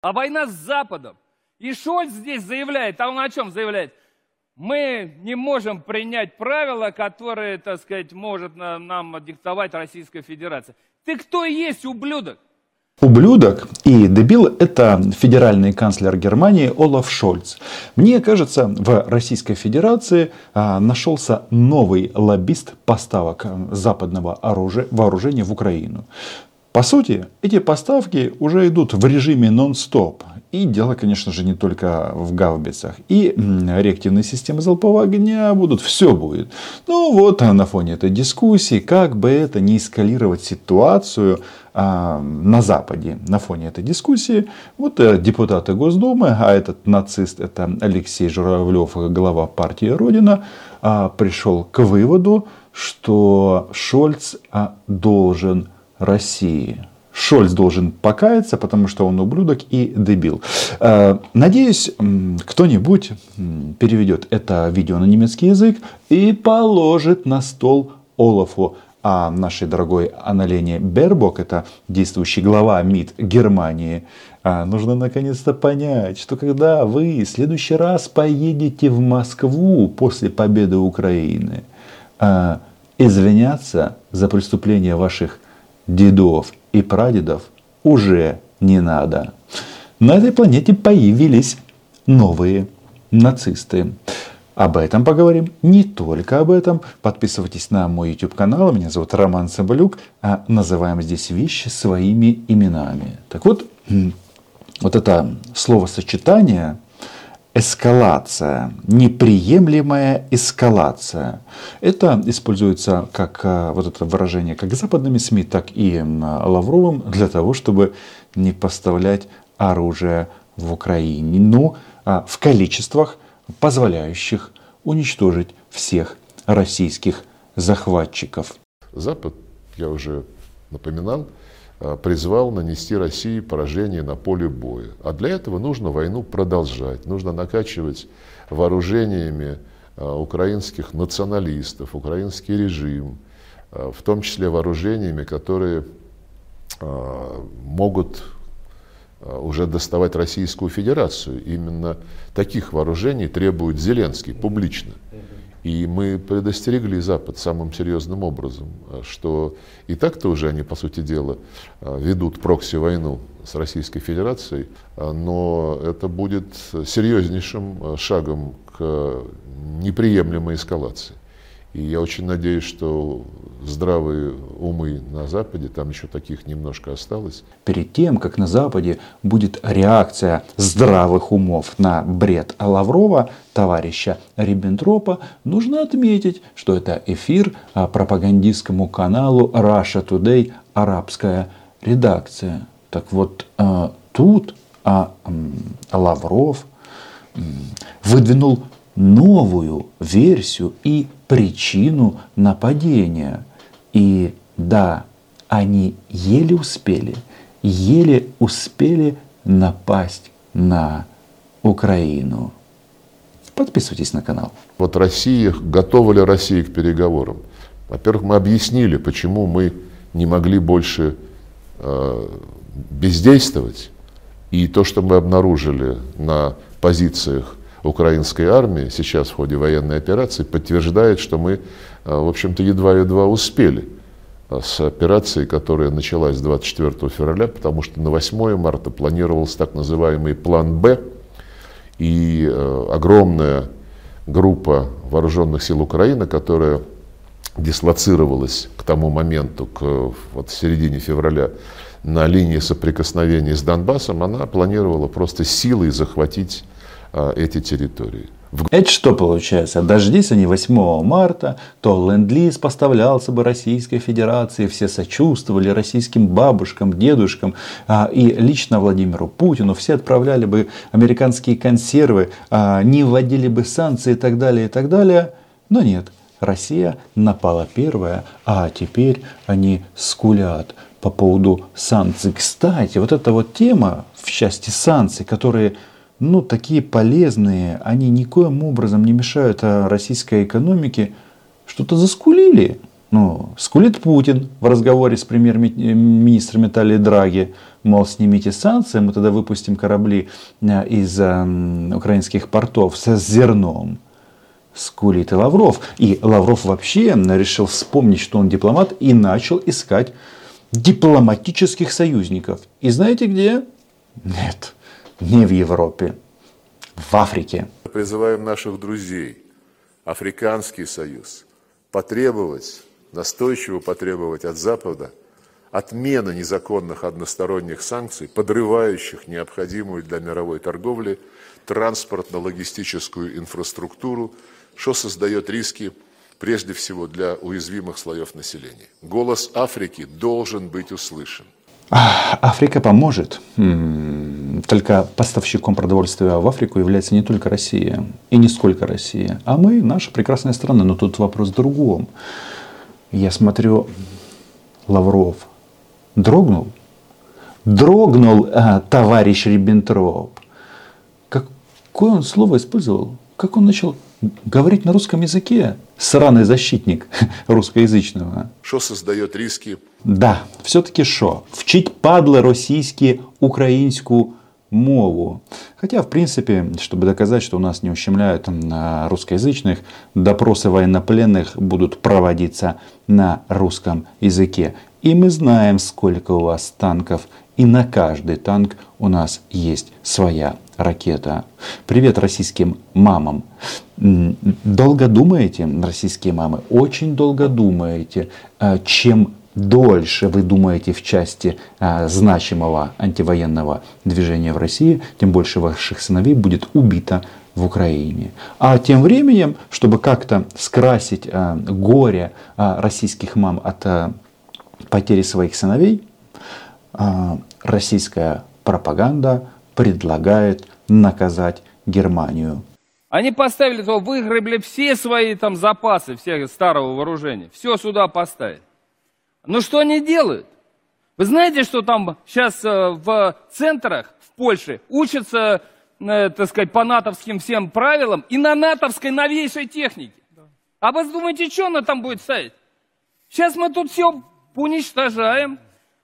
а война с Западом. И Шольц здесь заявляет, а он о чем заявляет? Мы не можем принять правила, которые, так сказать, может нам диктовать Российская Федерация. Ты кто есть, ублюдок? Ублюдок и дебил – это федеральный канцлер Германии Олаф Шольц. Мне кажется, в Российской Федерации а, нашелся новый лоббист поставок западного оружия, вооружения в Украину. По сути, эти поставки уже идут в режиме нон-стоп. И дело, конечно же, не только в гаубицах. И реактивные системы залпового огня будут, все будет. Ну вот, на фоне этой дискуссии, как бы это не эскалировать ситуацию а, на Западе. На фоне этой дискуссии, вот э, депутаты Госдумы, а этот нацист, это Алексей Журавлев, глава партии Родина, а, пришел к выводу, что Шольц а, должен России. Шольц должен покаяться, потому что он ублюдок и дебил. Э, надеюсь, кто-нибудь переведет это видео на немецкий язык и положит на стол Олафу а нашей дорогой Аналене Бербок, это действующий глава МИД Германии, а, нужно наконец-то понять, что когда вы в следующий раз поедете в Москву после победы Украины, а, извиняться за преступления ваших дедов и прадедов уже не надо. На этой планете появились новые нацисты. Об этом поговорим, не только об этом. Подписывайтесь на мой YouTube канал. Меня зовут Роман Соболюк. А называем здесь вещи своими именами. Так вот, вот это словосочетание эскалация, неприемлемая эскалация. Это используется как а, вот это выражение как западными СМИ, так и Лавровым для того, чтобы не поставлять оружие в Украине. Ну, в количествах, позволяющих уничтожить всех российских захватчиков. Запад, я уже напоминал, Э, призвал нанести России поражение на поле боя. А для этого нужно войну продолжать, нужно накачивать вооружениями э, украинских националистов, украинский режим, э, в том числе вооружениями, которые могут уже доставать Российскую Федерацию. Именно таких вооружений требует Зеленский публично. И мы предостерегли Запад самым серьезным образом, что и так-то уже они, по сути дела, ведут прокси-войну с Российской Федерацией, но это будет серьезнейшим шагом к неприемлемой эскалации. И я очень надеюсь, что здравые умы на Западе, там еще таких немножко осталось. Перед тем, как на Западе будет реакция здравых умов на бред Лаврова, товарища Риббентропа, нужно отметить, что это эфир пропагандистскому каналу Russia Today арабская редакция. Так вот, а, тут а, Лавров выдвинул новую версию и причину нападения. И да, они еле успели, еле успели напасть на Украину. Подписывайтесь на канал. Вот Россия, готова ли Россия к переговорам? Во-первых, мы объяснили, почему мы не могли больше э, бездействовать. И то, что мы обнаружили на позициях украинской армии сейчас в ходе военной операции подтверждает, что мы, э, в общем-то, едва-едва успели э, с операцией, которая началась 24 февраля, потому что на 8 марта планировался так называемый план «Б», и э, огромная группа вооруженных сил Украины, которая дислоцировалась к тому моменту, к вот, середине февраля, на линии соприкосновения с Донбассом, она планировала просто силой захватить эти территории. Это что получается? Дождись они 8 марта, то ленд-лиз поставлялся бы Российской Федерации, все сочувствовали российским бабушкам, дедушкам а, и лично Владимиру Путину, все отправляли бы американские консервы, а, не вводили бы санкции и так далее, и так далее. Но нет, Россия напала первая, а теперь они скулят по поводу санкций. Кстати, вот эта вот тема в части санкций, которые ну, такие полезные, они никоим образом не мешают а, российской экономике, что-то заскулили. Ну, скулит Путин в разговоре с премьер-министром Италии Драги, мол, снимите санкции, мы тогда выпустим корабли э, из э, украинских портов с зерном. Скулит и Лавров. И Лавров вообще решил вспомнить, что он дипломат, и начал искать дипломатических союзников. И знаете где? Нет, не в Европе, в Африке. Призываем наших друзей, Африканский союз, потребовать настойчиво потребовать от Запада отмены незаконных односторонних санкций, подрывающих необходимую для мировой торговли транспортно-логистическую инфраструктуру, что создает риски прежде всего для уязвимых слоев населения. Голос Африки должен быть услышан. Африка поможет. Только поставщиком продовольствия в Африку является не только Россия и не сколько Россия, а мы, наша прекрасная страна. Но тут вопрос в другом. Я смотрю, Лавров дрогнул. Дрогнул а, товарищ Риббентроп. Какое он слово использовал? Как он начал говорить на русском языке? Сраный защитник русскоязычного. Что создает риски? Да, все-таки що? Вчить падлы российские украинскую мову. Хотя, в принципе, чтобы доказать, что у нас не ущемляют русскоязычных, допросы военнопленных будут проводиться на русском языке. И мы знаем, сколько у вас танков, и на каждый танк у нас есть своя ракета. Привет российским мамам. Долго думаете, российские мамы, очень долго думаете, э, чем дольше вы думаете в части а, значимого антивоенного движения в России, тем больше ваших сыновей будет убито в Украине. А тем временем, чтобы как-то скрасить а, горе а, российских мам от а, потери своих сыновей, а, российская пропаганда предлагает наказать Германию. Они поставили, то выгребли все свои там запасы, все старого вооружения. Все сюда поставили. Но что они делают? Вы знаете, что там сейчас э, в центрах в Польше учатся, э, так сказать, по натовским всем правилам и на натовской новейшей технике? А вы думаете, что она там будет ставить? Сейчас мы тут все уничтожаем.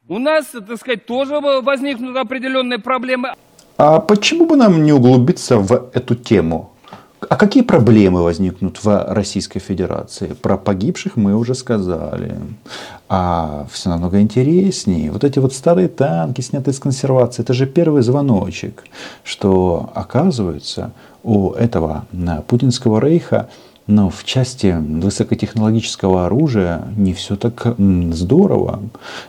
У нас, так сказать, тоже возникнут определенные проблемы. А почему бы нам не углубиться в эту тему? А какие проблемы возникнут в Российской Федерации? Про погибших мы уже сказали. А все намного интереснее. Вот эти вот старые танки, снятые с консервации, это же первый звоночек, что оказывается у этого путинского рейха но в части высокотехнологического оружия не все так здорово.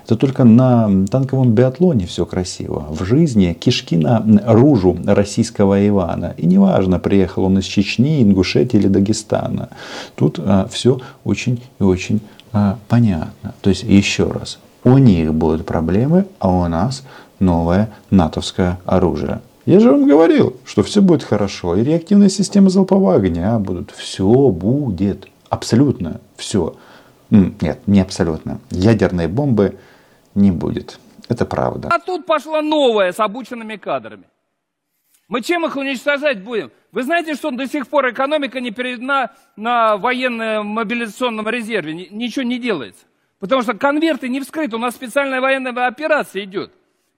Это только на танковом биатлоне все красиво. В жизни кишки на ружу российского Ивана. И неважно, приехал он из Чечни, Ингушетии или Дагестана. Тут а, все очень и очень а, понятно. То есть еще раз, у них будут проблемы, а у нас новое натовское оружие. Я же вам говорил, что все будет хорошо. И реактивные системы залпового огня будут. Все будет. Абсолютно все. Нет, не абсолютно. Ядерной бомбы не будет. Это правда. А тут пошла новая с обученными кадрами. Мы чем их уничтожать будем? Вы знаете, что до сих пор экономика не переведена на военно-мобилизационном резерве? Ничего не делается. Потому что конверты не вскрыты. У нас специальная военная операция идет.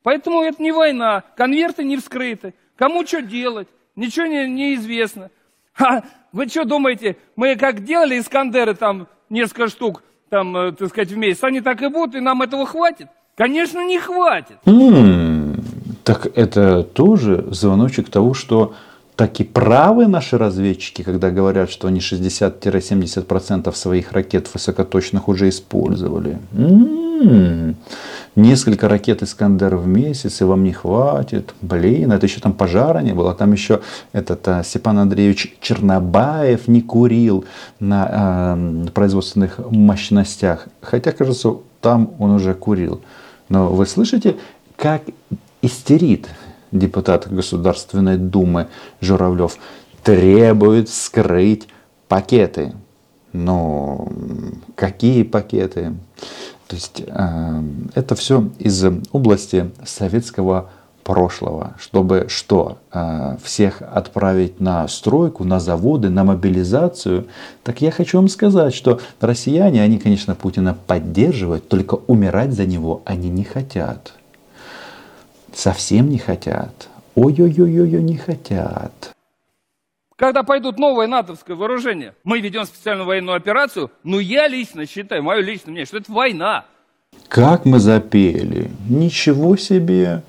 Поэтому это не война, конверты не вскрыты. Кому что делать, ничего не, не известно. А вы что думаете, мы как делали Искандеры там несколько штук, там, э, так сказать, в месяц, они так и будут, и нам этого хватит? Конечно, не хватит. м так это тоже звоночек того, что так и правы наши разведчики, когда говорят, что они 60-70% своих ракет высокоточных уже использовали. М-м-м. Несколько ракет Искандер в месяц, и вам не хватит. Блин, это еще там пожара не было. Там еще этот а, Степан Андреевич Чернобаев не курил на а, производственных мощностях. Хотя, кажется, там он уже курил. Но вы слышите, как истерит депутат Государственной Думы Журавлев, требует скрыть пакеты. Ну, какие пакеты? То есть э, это все из области советского прошлого, чтобы что? А, всех отправить на стройку, на заводы, на мобилизацию. Так я хочу вам сказать, что россияне, они, конечно, Путина поддерживают, только умирать за него они не хотят. Совсем не хотят. Ой-ой-ой-ой, не хотят. Когда пойдут новое натовское вооружение, мы ведем специальную военную операцию, но я лично считаю, мое личное мнение, что это война. Как мы запели. Ничего себе.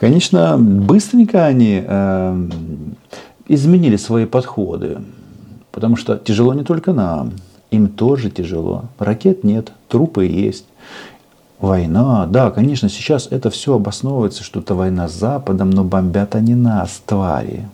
Конечно, быстренько они э, изменили свои подходы. Потому что тяжело не только нам. Им тоже тяжело. Ракет нет, трупы есть. Война, да, конечно, сейчас это все обосновывается, что это война с Западом, но бомбят они нас, твари.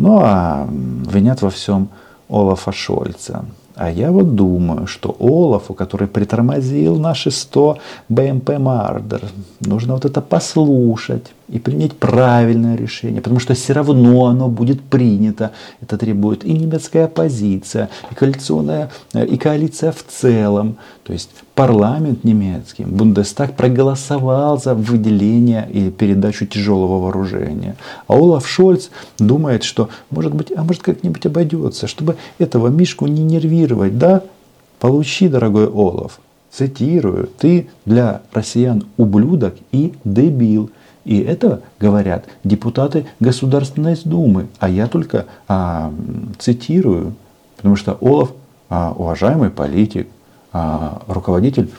Ну а винят во всем Олафа Шольца. А я вот думаю, что Олафу, который притормозил наши 100 БМП Мардер, нужно вот это послушать и принять правильное решение, потому что все равно оно будет принято. Это требует и немецкая оппозиция, и коалиционная, э, и коалиция в целом. То есть парламент немецкий, Бундестаг проголосовал за выделение и передачу тяжелого вооружения. А Олаф Шольц думает, что может быть, а может как-нибудь обойдется, чтобы этого Мишку не нервировать. Да, получи, дорогой Олаф, цитирую, ты для россиян ублюдок и дебил. И это говорят депутаты Государственной Думы. А я только а, цитирую, потому что Олаф а, уважаемый политик, а, руководитель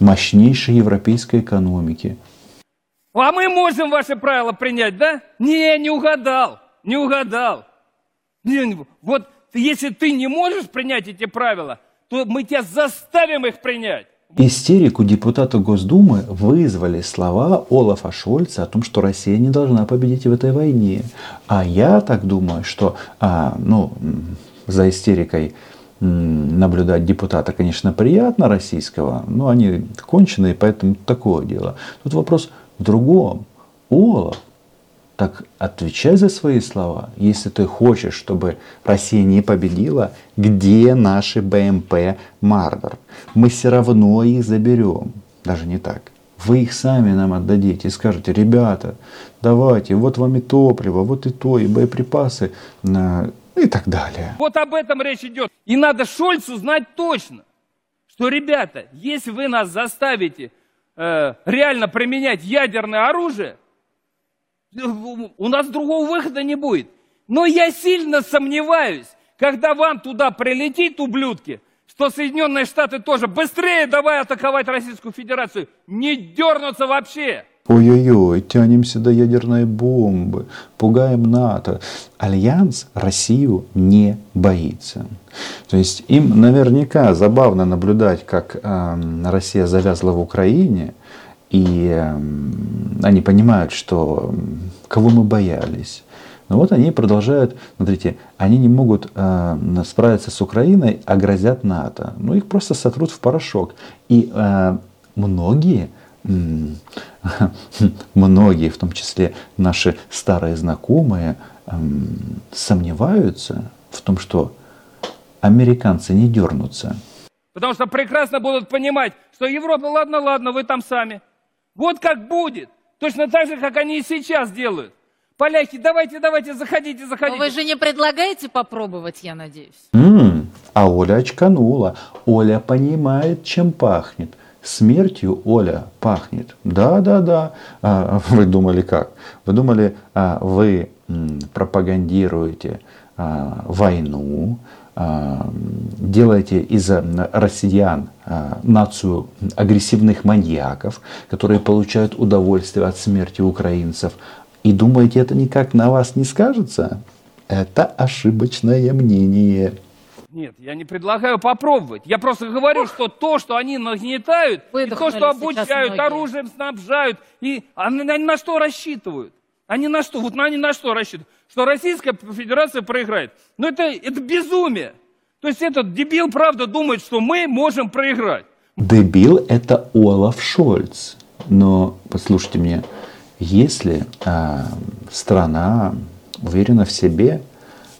мощнейшей европейской экономики. А мы можем ваши правила принять, да? Не, не угадал, не угадал. Не, вот если ты не можешь принять эти правила, то мы тебя заставим их принять. Истерику депутата Госдумы вызвали слова Олафа Шольца о том, что Россия не должна победить в этой войне. А я так думаю, что а, ну, за истерикой наблюдать депутата, конечно, приятно российского, но они конченые, поэтому такое дело. Тут вопрос в другом. Олаф так отвечай за свои слова. Если ты хочешь, чтобы Россия не победила, где наши БМП Мардер? Мы все равно их заберем. Даже не так. Вы их сами нам отдадите и скажете, ребята, давайте, вот вам и топливо, вот и то, и боеприпасы, и так далее. Вот об этом речь идет. И надо Шольцу знать точно, что, ребята, если вы нас заставите э, реально применять ядерное оружие, у нас другого выхода не будет. Но я сильно сомневаюсь, когда вам туда прилетит, ублюдки, что Соединенные Штаты тоже быстрее давай атаковать Российскую Федерацию, не дернутся вообще. Ой-ой-ой, тянемся до ядерной бомбы, пугаем НАТО. Альянс Россию не боится. То есть им наверняка забавно наблюдать, как э, Россия завязла в Украине, и эм, они понимают, что кого мы боялись. Но вот они продолжают, смотрите, они не могут э, справиться с Украиной, а грозят НАТО. Ну, их просто сотрут в порошок. И э, многие, многие, в том числе наши старые знакомые, э, сомневаются в том, что американцы не дернутся. Потому что прекрасно будут понимать, что Европа, ладно, ладно, вы там сами. Вот как будет. Точно так же, как они и сейчас делают. Поляки, давайте, давайте, заходите, заходите. Но вы же не предлагаете попробовать, я надеюсь? М-м, а Оля очканула. Оля понимает, чем пахнет. Смертью Оля пахнет. Да, да, да. А, вы думали как? Вы думали, а, вы м, пропагандируете а, войну, делаете из россиян а, нацию агрессивных маньяков, которые получают удовольствие от смерти украинцев, и думаете, это никак на вас не скажется? Это ошибочное мнение. Нет, я не предлагаю попробовать. Я просто говорю, что то, что они нагнетают, и то, что обучают, оружием снабжают, и они на что рассчитывают? Они на что? Вот они на что рассчитывают? Что Российская Федерация проиграет. Но это, это безумие. То есть этот дебил, правда, думает, что мы можем проиграть. Дебил – это Олаф Шольц. Но послушайте меня, если а, страна уверена в себе,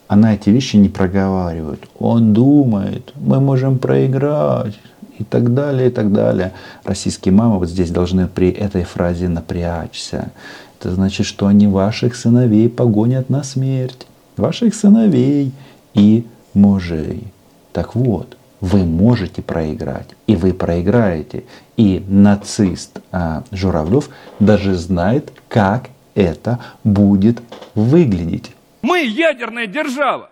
она эти вещи не проговаривает. Он думает, мы можем проиграть и так далее, и так далее. Российские мамы вот здесь должны при этой фразе напрячься это значит, что они ваших сыновей погонят на смерть. Ваших сыновей и мужей. Так вот, вы можете проиграть, и вы проиграете. И нацист а, Журавлев даже знает, как это будет выглядеть. Мы ядерная держава.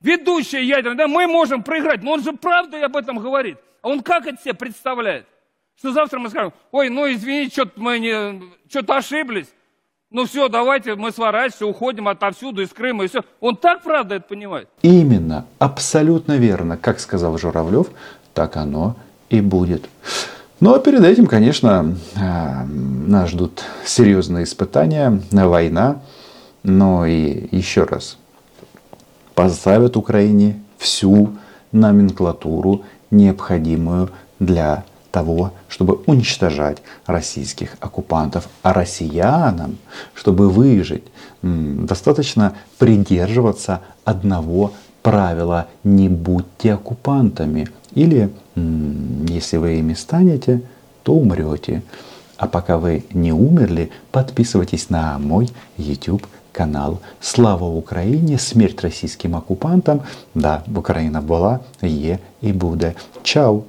Ведущая ядерная, да, мы можем проиграть. Но он же правда об этом говорит. А он как это себе представляет? Что завтра мы скажем, ой, ну извините, что-то мы не, что-то ошиблись. Ну все, давайте мы сворачиваемся, уходим отовсюду, из Крыма, и все. Он так правда это понимает? Именно, абсолютно верно. Как сказал Журавлев, так оно и будет. Ну а перед этим, конечно, а, нас ждут серьезные испытания, война. Но и еще раз, поставят Украине всю номенклатуру, необходимую для того, чтобы уничтожать российских оккупантов. А россиянам, чтобы выжить, достаточно придерживаться одного правила «не будьте оккупантами». Или, если вы ими станете, то умрете. А пока вы не умерли, подписывайтесь на мой YouTube канал. Слава Украине, смерть российским оккупантам. Да, Украина была, є і буде. Чао!